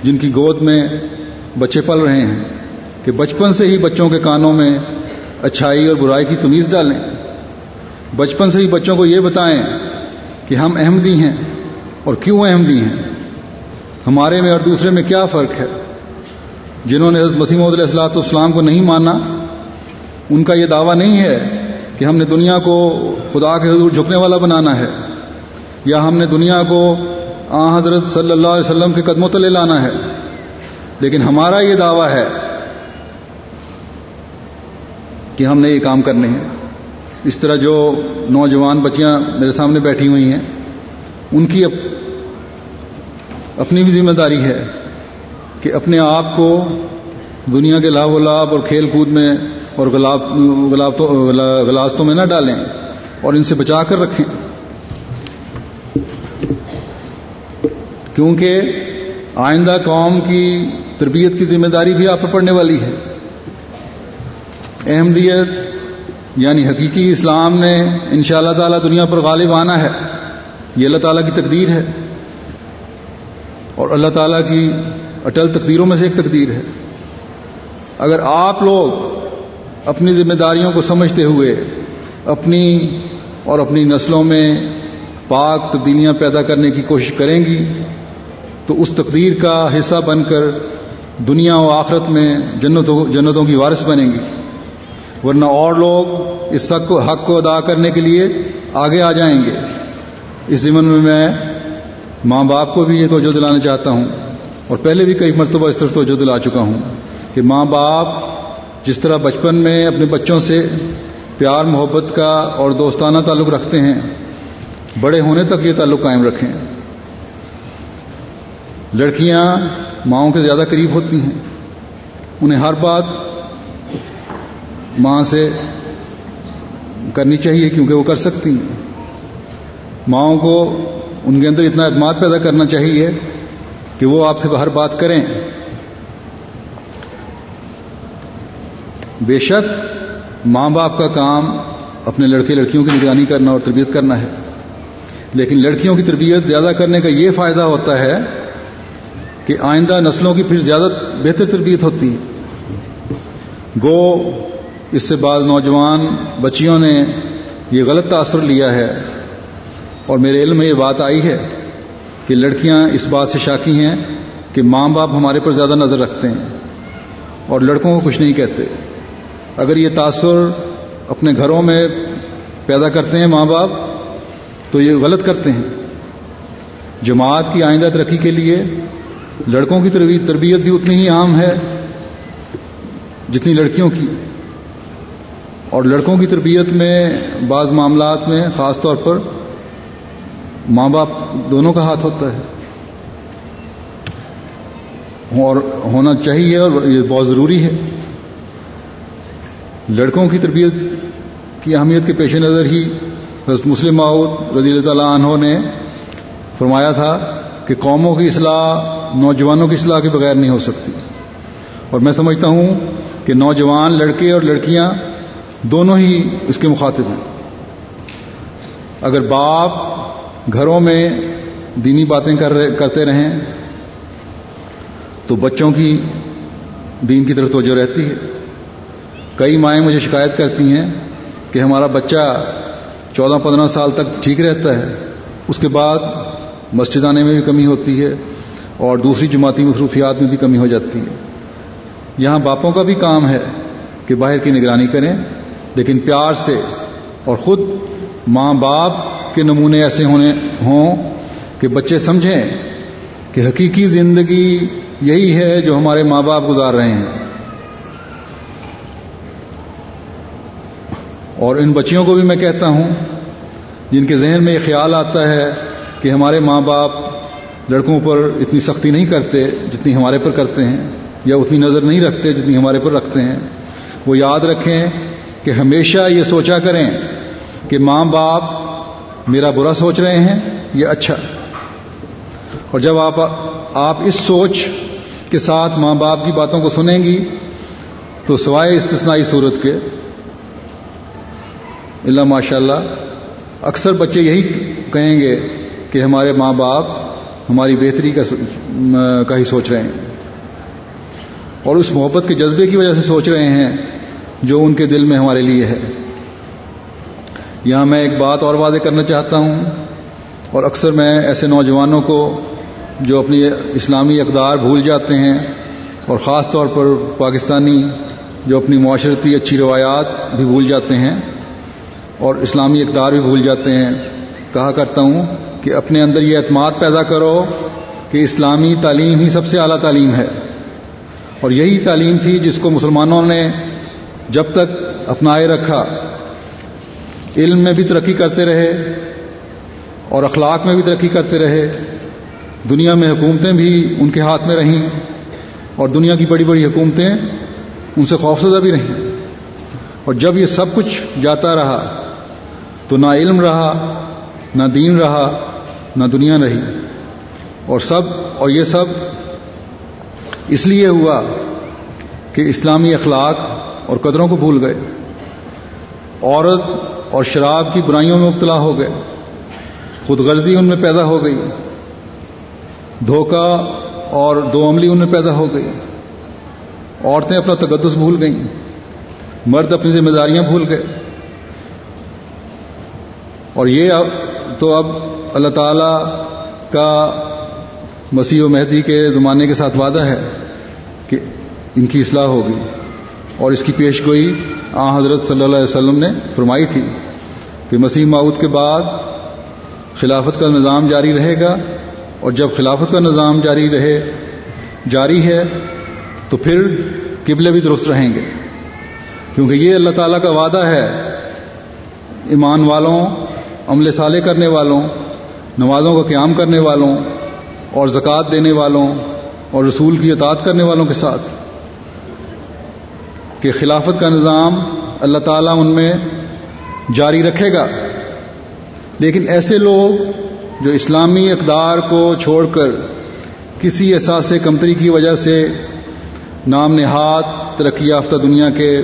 جن کی گود میں بچے پل رہے ہیں، کہ بچپن سے ہی بچوں کے کانوں میں اچھائی اور برائی کی تمیز ڈالیں۔ بچپن سے ہی بچوں کو یہ بتائیں کہ ہم احمدی ہیں اور کیوں احمدی ہیں؟ ہمارے میں اور دوسرے میں کیا فرق ہے؟ جنہوں نے حضرت مسیم علیہ السلاۃ والسلام کو نہیں مانا، ان کا یہ دعویٰ نہیں ہے کہ ہم نے دنیا کو خدا کے حضور جھکنے والا بنانا ہے، یا ہم نے دنیا کو آ حضرت صلی اللہ علیہ وسلم کے قدموں تلے لانا ہے۔ لیکن ہمارا یہ دعویٰ ہے کہ ہم نے یہ کام کرنے ہیں۔ اس طرح جو نوجوان بچیاں میرے سامنے بیٹھی ہوئی ہیں، ان کی اپنی بھی ذمہ داری ہے۔ کہ اپنے آپ کو دنیا کے لاب و لاب اور کھیل کود میں اور غلاستوں میں نہ ڈالیں اور ان سے بچا کر رکھیں۔ کیونکہ آئندہ قوم کی تربیت کی ذمہ داری بھی آپ پر پڑنے والی ہے۔ احمدیت یعنی حقیقی اسلام نے ان شاء اللہ تعالیٰ دنیا پر غالب آنا ہے۔ یہ اللہ تعالیٰ کی تقدیر ہے۔ اور اللہ تعالیٰ کی اٹل تقدیروں میں سے ایک تقدیر ہے۔ اگر آپ لوگ اپنی ذمہ داریوں کو سمجھتے ہوئے اپنی اور اپنی نسلوں میں پاک تبدیلیاں پیدا کرنے کی کوشش کریں گی، تو اس تقدیر کا حصہ بن کر دنیا و آخرت میں جنتوں جنتوں کی وارث بنیں گی۔ ورنہ اور لوگ اس حق کو حق کو ادا کرنے کے لیے آگے آ جائیں گے۔ اس ضمن میں میں ماں باپ کو بھی یہ توجہ دلانا چاہتا ہوں۔ اور پہلے بھی کئی مرتبہ اس طرف توجہ دلا چکا ہوں کہ ماں باپ جس طرح بچپن میں اپنے بچوں سے پیار محبت کا اور دوستانہ تعلق رکھتے ہیں، بڑے ہونے تک یہ تعلق قائم رکھیں۔ لڑکیاں ماؤں کے زیادہ قریب ہوتی ہیں۔ انہیں ہر بات ماں سے کرنی چاہیے کیونکہ وہ کر سکتی ہیں۔ ماؤں کو ان کے اندر اتنا اعتماد پیدا کرنا چاہیے کہ وہ آپ سے ہر بات کریں۔ بے شک ماں باپ کا کام اپنے لڑکے لڑکیوں کی نگرانی کرنا اور تربیت کرنا ہے۔ لیکن لڑکیوں کی تربیت زیادہ کرنے کا یہ فائدہ ہوتا ہے کہ آئندہ نسلوں کی پھر زیادہ بہتر تربیت ہوتی ہے۔ گو، اس سے بعض نوجوان بچیوں نے یہ غلط تاثر لیا ہے اور میرے علم میں یہ بات آئی ہے۔ کہ لڑکیاں اس بات سے شاکی ہیں کہ ماں باپ ہمارے پر زیادہ نظر رکھتے ہیں اور لڑکوں کو کچھ نہیں کہتے۔ اگر یہ تاثر اپنے گھروں میں پیدا کرتے ہیں ماں باپ، تو یہ غلط کرتے ہیں۔ جماعت کی آئندہ ترقی کے لیے لڑکوں کی تربیت بھی اتنی ہی عام ہے جتنی لڑکیوں کی۔ اور لڑکوں کی تربیت میں بعض معاملات میں خاص طور پر ماں باپ دونوں کا ہاتھ ہوتا ہے۔ اور ہونا چاہیے اور یہ بہت ضروری ہے۔ لڑکوں کی تربیت کی اہمیت کے پیش نظر ہی حضرت مسلم معود رضی اللہ تعالیٰ عنہ نے فرمایا تھا کہ قوموں کی اصلاح نوجوانوں کی اصلاح کے بغیر نہیں ہو سکتی۔ اور میں سمجھتا ہوں کہ نوجوان لڑکے اور لڑکیاں دونوں ہی اس کے مخاطب ہیں۔ اگر باپ گھروں میں دینی باتیں کر رہے کرتے رہیں تو بچوں کی دین کی طرف توجہ رہتی ہے۔ کئی مائیں مجھے شکایت کرتی ہیں کہ ہمارا بچہ چودہ پندرہ سال تک ٹھیک رہتا ہے، اس کے بعد مسجد آنے میں بھی کمی ہوتی ہے اور دوسری جماعتی مصروفیات میں بھی کمی ہو جاتی ہے۔ یہاں باپوں کا بھی کام ہے کہ باہر کی نگرانی کریں، لیکن پیار سے اور خود ماں باپ کے نمونے ایسے ہونے ہوں کہ بچے سمجھیں کہ حقیقی زندگی یہی ہے جو ہمارے ماں باپ گزار رہے ہیں۔ اور ان بچیوں کو بھی میں کہتا ہوں، جن کے ذہن میں یہ خیال آتا ہے کہ ہمارے ماں باپ لڑکوں پر اتنی سختی نہیں کرتے جتنی ہمارے پر کرتے ہیں، یا اتنی نظر نہیں رکھتے جتنی ہمارے پر رکھتے ہیں۔ وہ یاد رکھیں کہ ہمیشہ یہ سوچا کریں کہ ماں باپ میرا برا سوچ رہے ہیں، یہ اچھا۔ اور جب آپ آپ اس سوچ کے ساتھ ماں باپ کی باتوں کو سنیں گی، تو سوائے استثنائی صورت کے، اللہ ماشاء اللہ اکثر بچے یہی کہیں گے کہ ہمارے ماں باپ ہماری بہتری کا کا ہی سوچ رہے ہیں۔ اور اس محبت کے جذبے کی وجہ سے سوچ رہے ہیں جو ان کے دل میں ہمارے لیے ہے۔ یہاں میں ایک بات اور واضح کرنا چاہتا ہوں اور اکثر میں ایسے نوجوانوں کو جو اپنی اسلامی اقدار بھول جاتے ہیں اور خاص طور پر پاکستانی جو اپنی معاشرتی اچھی روایات بھی بھول جاتے ہیں اور اسلامی اقدار بھی بھول جاتے ہیں، کہا کرتا ہوں کہ اپنے اندر یہ اعتماد پیدا کرو کہ اسلامی تعلیم ہی سب سے اعلیٰ تعلیم ہے۔ اور یہی تعلیم تھی جس کو مسلمانوں نے جب تک اپنائے رکھا علم میں بھی ترقی کرتے رہے اور اخلاق میں بھی ترقی کرتے رہے، دنیا میں حکومتیں بھی ان کے ہاتھ میں رہیں اور دنیا کی بڑی بڑی حکومتیں ان سے خوفزدہ بھی رہیں۔ اور جب یہ سب کچھ جاتا رہا تو نہ علم رہا، نہ دین رہا، نہ دنیا رہی۔ اور سب اور یہ سب اس لیے ہوا کہ اسلامی اخلاق اور قدروں کو بھول گئے۔ عورت اور شراب کی برائیوں میں مبتلا ہو گئے۔ خود غرضی ان میں پیدا ہو گئی۔ دھوکہ اور دو عملی ان میں پیدا ہو گئی۔ عورتیں اپنا تقدس بھول گئیں۔ مرد اپنی ذمہ داریاں بھول گئے۔ اور یہ اب تو اب اللہ تعالی کا مسیح و مہدی کے زمانے کے ساتھ وعدہ ہے کہ ان کی اصلاح ہوگی۔ اور اس کی پیش گوئی آ حضرت صلی اللہ علیہ وسلم نے فرمائی تھی۔ کہ مسیح معود کے بعد خلافت کا نظام جاری رہے گا اور جب خلافت کا نظام جاری رہے جاری ہے تو پھر قبلے بھی درست رہیں گے۔ کیونکہ یہ اللہ تعالیٰ کا وعدہ ہے۔ ایمان والوں، عمل صالح کرنے والوں، نمازوں کا قیام کرنے والوں اور زکوٰۃ دینے والوں اور رسول کی اطاعت کرنے والوں کے ساتھ کہ خلافت کا نظام اللہ تعالیٰ ان میں جاری رکھے گا۔ لیکن ایسے لوگ جو اسلامی اقدار کو چھوڑ کر کسی احساس کمتری کی وجہ سے نام نہاد ترقی یافتہ دنیا کے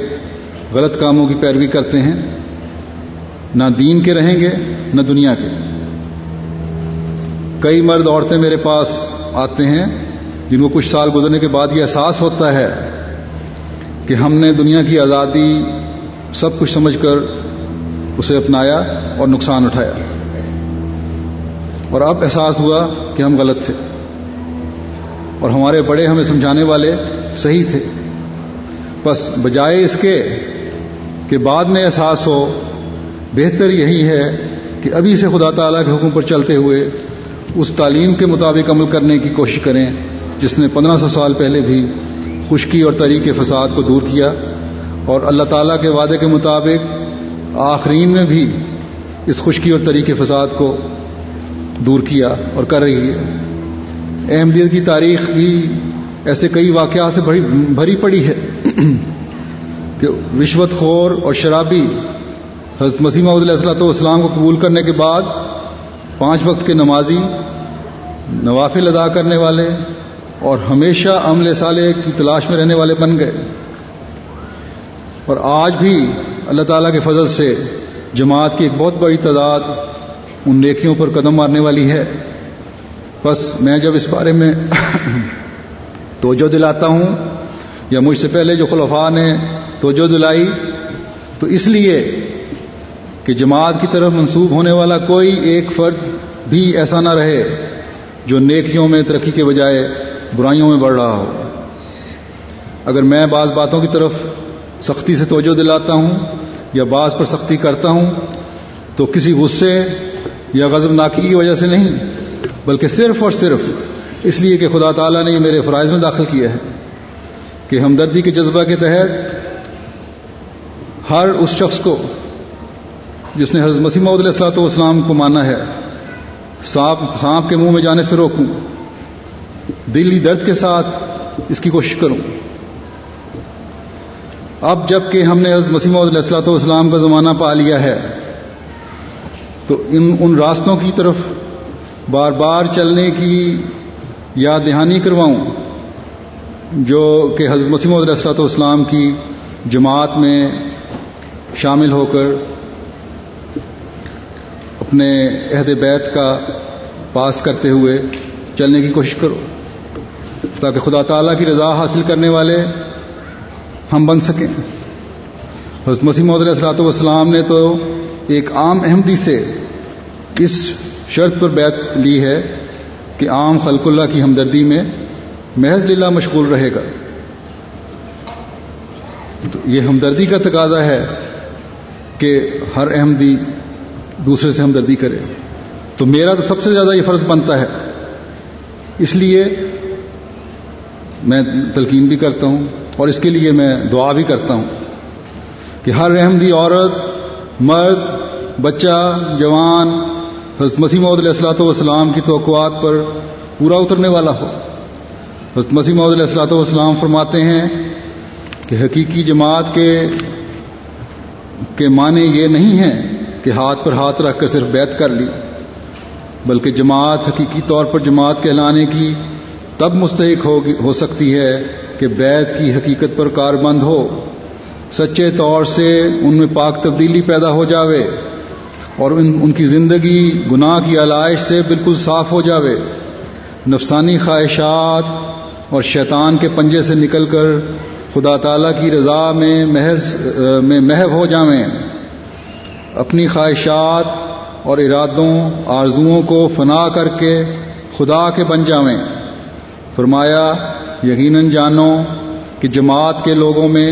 غلط کاموں کی پیروی کرتے ہیں، نہ دین کے رہیں گے، نہ دنیا کے۔ کئی مرد عورتیں میرے پاس آتے ہیں جن کو کچھ سال گزرنے کے بعد یہ احساس ہوتا ہے کہ ہم نے دنیا کی آزادی سب کچھ سمجھ کر اسے اپنایا اور نقصان اٹھایا۔ اور اب احساس ہوا کہ ہم غلط تھے۔ اور ہمارے بڑے ہمیں سمجھانے والے صحیح تھے۔ بس بجائے اس کے کہ بعد میں احساس ہو، بہتر یہی ہے کہ ابھی سے خدا تعالیٰ کے حکم پر چلتے ہوئے اس تعلیم کے مطابق عمل کرنے کی کوشش کریں جس نے پندرہ سو سال پہلے بھی خشکی اور طریق فساد کو دور کیا اور اللہ تعالیٰ کے وعدے کے مطابق آخرین میں بھی اس خشکی اور طریق فساد کو دور کیا اور کر رہی ہے۔ احمدیت کی تاریخ بھی ایسے کئی واقعات سے بھری پڑی ہے کہ رشوت خور اور شرابی حضرت مسیمہ علیہ السلۃ والسلام کو قبول کرنے کے بعد پانچ وقت کے نمازی، نوافل ادا کرنے والے اور ہمیشہ عمل صالح کی تلاش میں رہنے والے بن گئے۔ اور آج بھی اللہ تعالیٰ کے فضل سے جماعت کی ایک بہت بڑی تعداد ان نیکیوں پر قدم مارنے والی ہے۔ بس میں جب اس بارے میں توجہ دلاتا ہوں یا مجھ سے پہلے جو خلفاء نے توجہ دلائی، تو اس لیے کہ جماعت کی طرف منسوب ہونے والا کوئی ایک فرد بھی ایسا نہ رہے جو نیکیوں میں ترقی کے بجائے برائیوں میں بڑھ رہا ہو۔ اگر میں بعض باتوں کی طرف سختی سے توجہ دلاتا ہوں یا بعض پر سختی کرتا ہوں تو کسی غصے یا غضب ناکی کی وجہ سے نہیں، بلکہ صرف اور صرف اس لیے کہ خدا تعالیٰ نے یہ میرے فرائض میں داخل کیا ہے کہ ہمدردی کے جذبہ کے تحت ہر اس شخص کو جس نے حضرت مسیم علیہ السلاۃ والسلام کو مانا ہے، سانپ سانپ کے منہ میں جانے سے روکوں، دلی درد کے ساتھ اس کی کوشش کروں۔ اب جبکہ ہم نے حضرت مسیم علیہ السلاۃ والسلام کا زمانہ پا لیا ہے، تو ان ان راستوں کی طرف بار بار چلنے کی یاد دہانی کرواؤں، جو کہ حضرت مسیم علیہ السلاۃ والسلام کی جماعت میں شامل ہو کر اپنے عہد بیت کا پاس کرتے ہوئے چلنے کی کوشش کرو، تاکہ خدا تعالیٰ کی رضا حاصل کرنے والے ہم بن سکیں۔ حضرت مسیم علیہ السلاۃ والسلام نے تو ایک عام احمدی سے اس شرط پر بیت لی ہے کہ عام خلق اللہ کی ہمدردی میں محض للہ مشغول رہے گا۔ تو یہ ہمدردی کا تقاضا ہے کہ ہر احمدی دوسرے سے ہمدردی کرے۔ تو میرا تو سب سے زیادہ یہ فرض بنتا ہے۔ اس لیے میں تلقین بھی کرتا ہوں۔ اور اس کے لیے میں دعا بھی کرتا ہوں کہ ہر احمدی عورت، مرد، بچہ، جوان، حضرت مسیم علیہ السلاۃ والسلام کی توقعات پر پورا اترنے والا ہو۔ حضرت مسیم علیہ السلاۃ والسلام فرماتے ہیں کہ حقیقی جماعت کے کے معنی یہ نہیں ہے کہ ہاتھ پر ہاتھ رکھ کر صرف بیت کر لی، بلکہ جماعت حقیقی طور پر جماعت کہلانے کی تب مستحق ہو ہو سکتی ہے کہ بیت کی حقیقت پر کار بند ہو۔ سچے طور سے ان میں پاک تبدیلی پیدا ہو جاوے اور ان ان کی زندگی گناہ کی علائش سے بالکل صاف ہو جاوے۔ نفسانی خواہشات اور شیطان کے پنجے سے نکل کر خدا تعالیٰ کی رضا میں محض میں محو ہو جاویں اپنی خواہشات اور ارادوں، آرزوؤں کو فنا کر کے خدا کے بن جاویں فرمایا، یقیناً جانو کہ جماعت کے لوگوں میں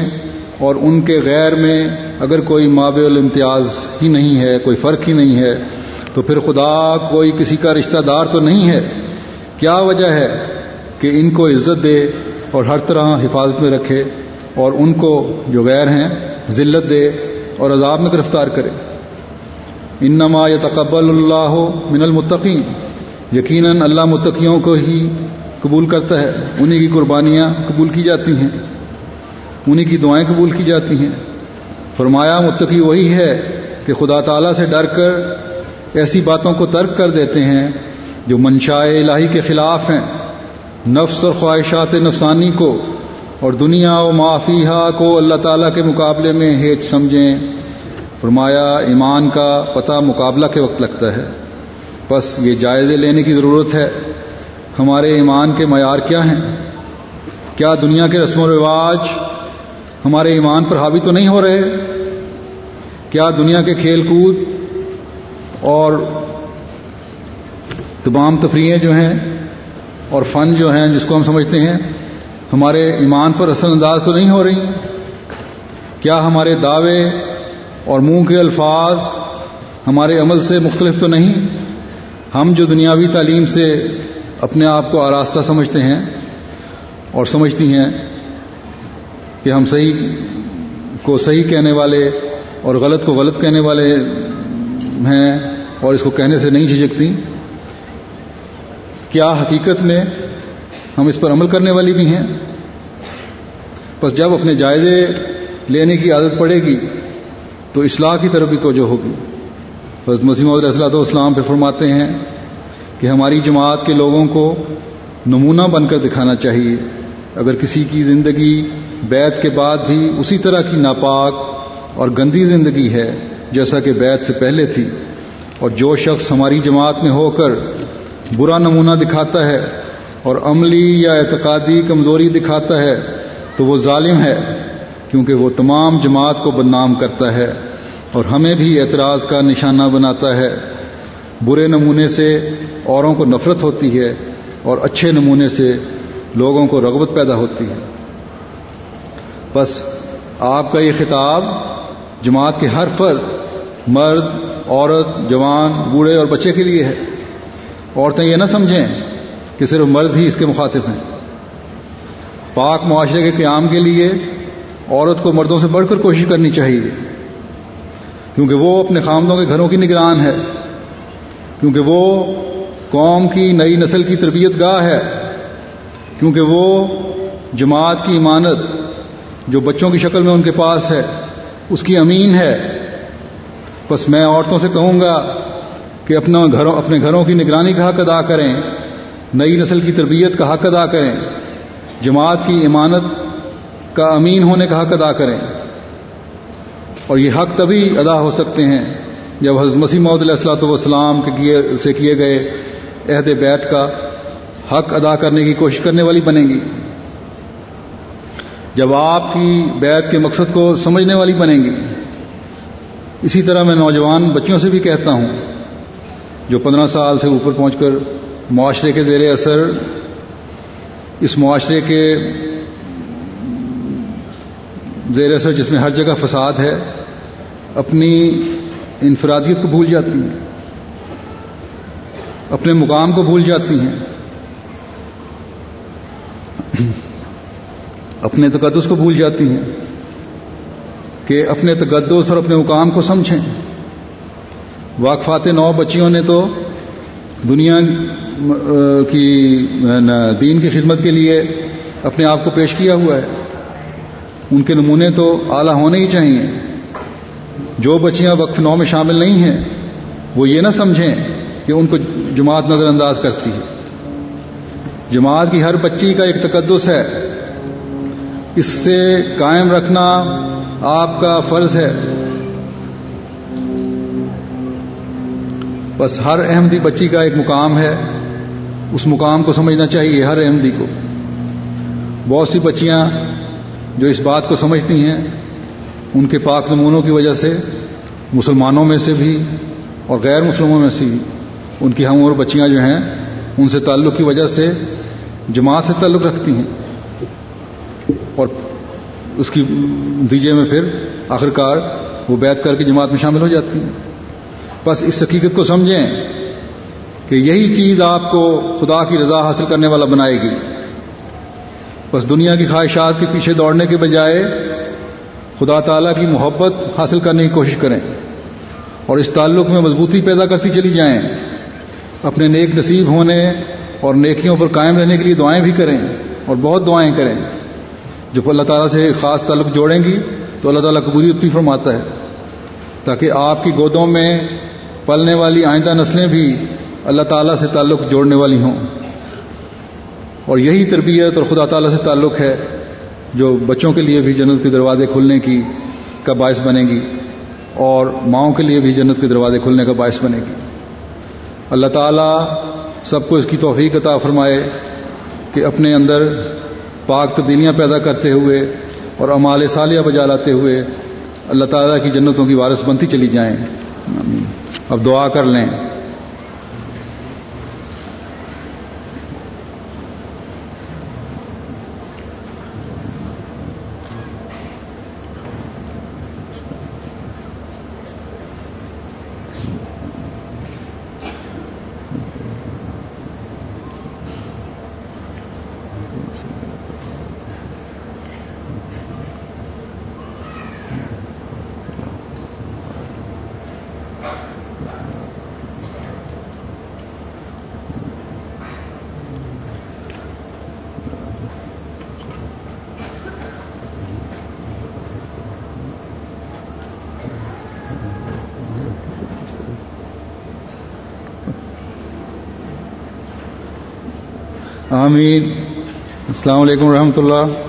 اور ان کے غیر میں اگر کوئی ماب الامتیاز ہی نہیں ہے، کوئی فرق ہی نہیں ہے، تو پھر خدا کوئی کسی کا رشتہ دار تو نہیں ہے۔ کیا وجہ ہے کہ ان کو عزت دے اور ہر طرح حفاظت میں رکھے اور ان کو جو غیر ہیں ذلت دے اور عذاب میں گرفتار کرے؟ انما یتقبل اللہ من المتقین۔ یقیناً اللہ متقیوں کو ہی قبول کرتا ہے انہیں کی قربانیاں قبول کی جاتی ہیں۔ انہیں کی دعائیں قبول کی جاتی ہیں۔ فرمایا، متقی وہی ہے کہ خدا تعالیٰ سے ڈر کر ایسی باتوں کو ترک کر دیتے ہیں جو منشائے الہی کے خلاف ہیں۔ نفس اور خواہشات نفسانی کو اور دنیا و معافیہ کو اللہ تعالیٰ کے مقابلے میں ہیچ سمجھیں۔ فرمایا، ایمان کا پتہ مقابلہ کے وقت لگتا ہے۔ بس یہ جائزے لینے کی ضرورت ہے۔ ہمارے ایمان کے معیار کیا ہیں؟ کیا دنیا کے رسم و رواج ہمارے ایمان پر حاوی تو نہیں ہو رہے؟ کیا دنیا کے کھیل کود اور تمام تفریحیں جو ہیں اور فن جو ہیں جس کو ہم سمجھتے ہیں، ہمارے ایمان پر اثر انداز تو نہیں ہو رہی؟ کیا ہمارے دعوے اور منہ کے الفاظ ہمارے عمل سے مختلف تو نہیں؟ ہم جو دنیاوی تعلیم سے اپنے آپ کو آراستہ سمجھتے ہیں اور سمجھتی ہیں کہ ہم صحیح کو صحیح کہنے والے اور غلط کو غلط کہنے والے ہیں اور اس کو کہنے سے نہیں جھجکتی۔ کیا حقیقت میں ہم اس پر عمل کرنے والی بھی ہیں؟ بس جب اپنے جائزے لینے کی عادت پڑے گی تو اصلاح کی طرف بھی توجہ ہوگی۔ بس مسیم علیہ السلاۃ والسلام پہ فرماتے ہیں کہ ہماری جماعت کے لوگوں کو نمونہ بن کر دکھانا چاہیے۔ اگر کسی کی زندگی بیت کے بعد بھی اسی طرح کی ناپاک اور گندی زندگی ہے، جیسا کہ بیت سے پہلے تھی، اور جو شخص ہماری جماعت میں ہو کر برا نمونہ دکھاتا ہے اور عملی یا اعتقادی کمزوری دکھاتا ہے، تو وہ ظالم ہے، کیونکہ وہ تمام جماعت کو بدنام کرتا ہے اور ہمیں بھی اعتراض کا نشانہ بناتا ہے۔ برے نمونے سے اوروں کو نفرت ہوتی ہے اور اچھے نمونے سے لوگوں کو رغبت پیدا ہوتی ہے۔ بس آپ کا یہ خطاب جماعت کے ہر فرد، مرد، عورت، جوان، بوڑھے اور بچے کے لیے ہے۔ عورتیں یہ نہ سمجھیں کہ صرف مرد ہی اس کے مخاطب ہیں۔ پاک معاشرے کے قیام کے لیے عورت کو مردوں سے بڑھ کر کوشش کرنی چاہیے، کیونکہ وہ اپنے خامدوں کے گھروں کی نگران ہے۔ کیونکہ وہ قوم کی نئی نسل کی تربیت گاہ ہے، کیونکہ وہ جماعت کی امانت جو بچوں کی شکل میں ان کے پاس ہے، اس کی امین ہے۔ بس میں عورتوں سے کہوں گا کہ اپنا گھروں، اپنے گھروں کی نگرانی کا حق ادا کریں، نئی نسل کی تربیت کا حق ادا کریں، جماعت کی امانت کا امین ہونے کا حق ادا کریں۔ اور یہ حق تبھی ادا ہو سکتے ہیں جب حضرت مسیم علیہ السلاۃ والسلام کے کیے سے کیے گئے عہد بیت کا، حق ادا کرنے کی کوشش کرنے والی بنیں گی۔ جب آپ کی بیت کے مقصد کو سمجھنے والی بنیں گی۔ اسی طرح میں نوجوان بچوں سے بھی کہتا ہوں، جو پندرہ سال سے اوپر پہنچ کر معاشرے کے زیر اثر، اس معاشرے کے زیر اثر جس میں ہر جگہ فساد ہے، اپنی انفرادیت کو بھول جاتی ہیں، اپنے مقام کو بھول جاتی ہیں۔ اپنے تقدس کو بھول جاتی ہیں کہ اپنے تقدس اور اپنے مقام کو سمجھیں۔ واقفات نو بچیوں نے تو دنیا، کی دین کی خدمت کے لیے اپنے آپ کو پیش کیا ہوا ہے۔ ان کے نمونے تو اعلیٰ ہونے ہی چاہیے۔ جو بچیاں وقف نو میں شامل نہیں ہیں، وہ یہ نہ سمجھیں کہ ان کو جماعت نظر انداز کرتی ہے۔ جماعت کی ہر بچی کا ایک تقدس ہے۔ اس سے قائم رکھنا آپ کا فرض ہے۔ بس ہر احمدی بچی کا ایک مقام ہے۔ اس مقام کو سمجھنا چاہیے ہر احمدی کو۔ بہت سی بچیاں جو اس بات کو سمجھتی ہیں ان کے پاک نمونوں کی وجہ سے، مسلمانوں میں سے بھی اور غیر مسلموں میں سے بھی ان کی ہم اور بچیاں جو ہیں، ان سے تعلق کی وجہ سے، جماعت سے تعلق رکھتی ہیں۔ اور اس کی نتیجے میں پھر آخرکار وہ بیت کر کے جماعت میں شامل ہو جاتی ہیں۔ بس اس حقیقت کو سمجھیں کہ یہی چیز آپ کو خدا کی رضا حاصل کرنے والا بنائے گی۔ بس دنیا کی خواہشات کے پیچھے دوڑنے کے بجائے خدا تعالیٰ کی محبت حاصل کرنے کی کوشش کریں اور اس تعلق میں مضبوطی پیدا کرتی چلی جائیں۔ اپنے نیک نصیب ہونے اور نیکیوں پر قائم رہنے کے لیے دعائیں بھی کریں اور بہت دعائیں کریں۔ جب اللہ تعالیٰ سے خاص تعلق جوڑیں گی تو اللہ تعالیٰ قبولیت بھی فرماتا ہے۔ تاکہ آپ کی گودوں میں پلنے والی آئندہ نسلیں بھی اللہ تعالیٰ سے تعلق جوڑنے والی ہوں۔ اور یہی تربیت اور خدا تعالیٰ سے تعلق ہے۔ جو بچوں کے لیے بھی جنت کے دروازے کھلنے کی کا باعث بنے گی اور ماؤں کے لیے بھی جنت کے دروازے کھلنے کا باعث بنے گی۔ اللہ تعالیٰ سب کو اس کی توفیق عطا فرمائے کہ اپنے اندر پاک تبدیلیاں پیدا کرتے ہوئے اور امال صالحہ بجا لاتے ہوئے اللہ تعالیٰ کی جنتوں کی وارث بنتی چلی جائیں۔ اب دعا کر لیں۔ السلام علیکم ورحمۃ اللہ۔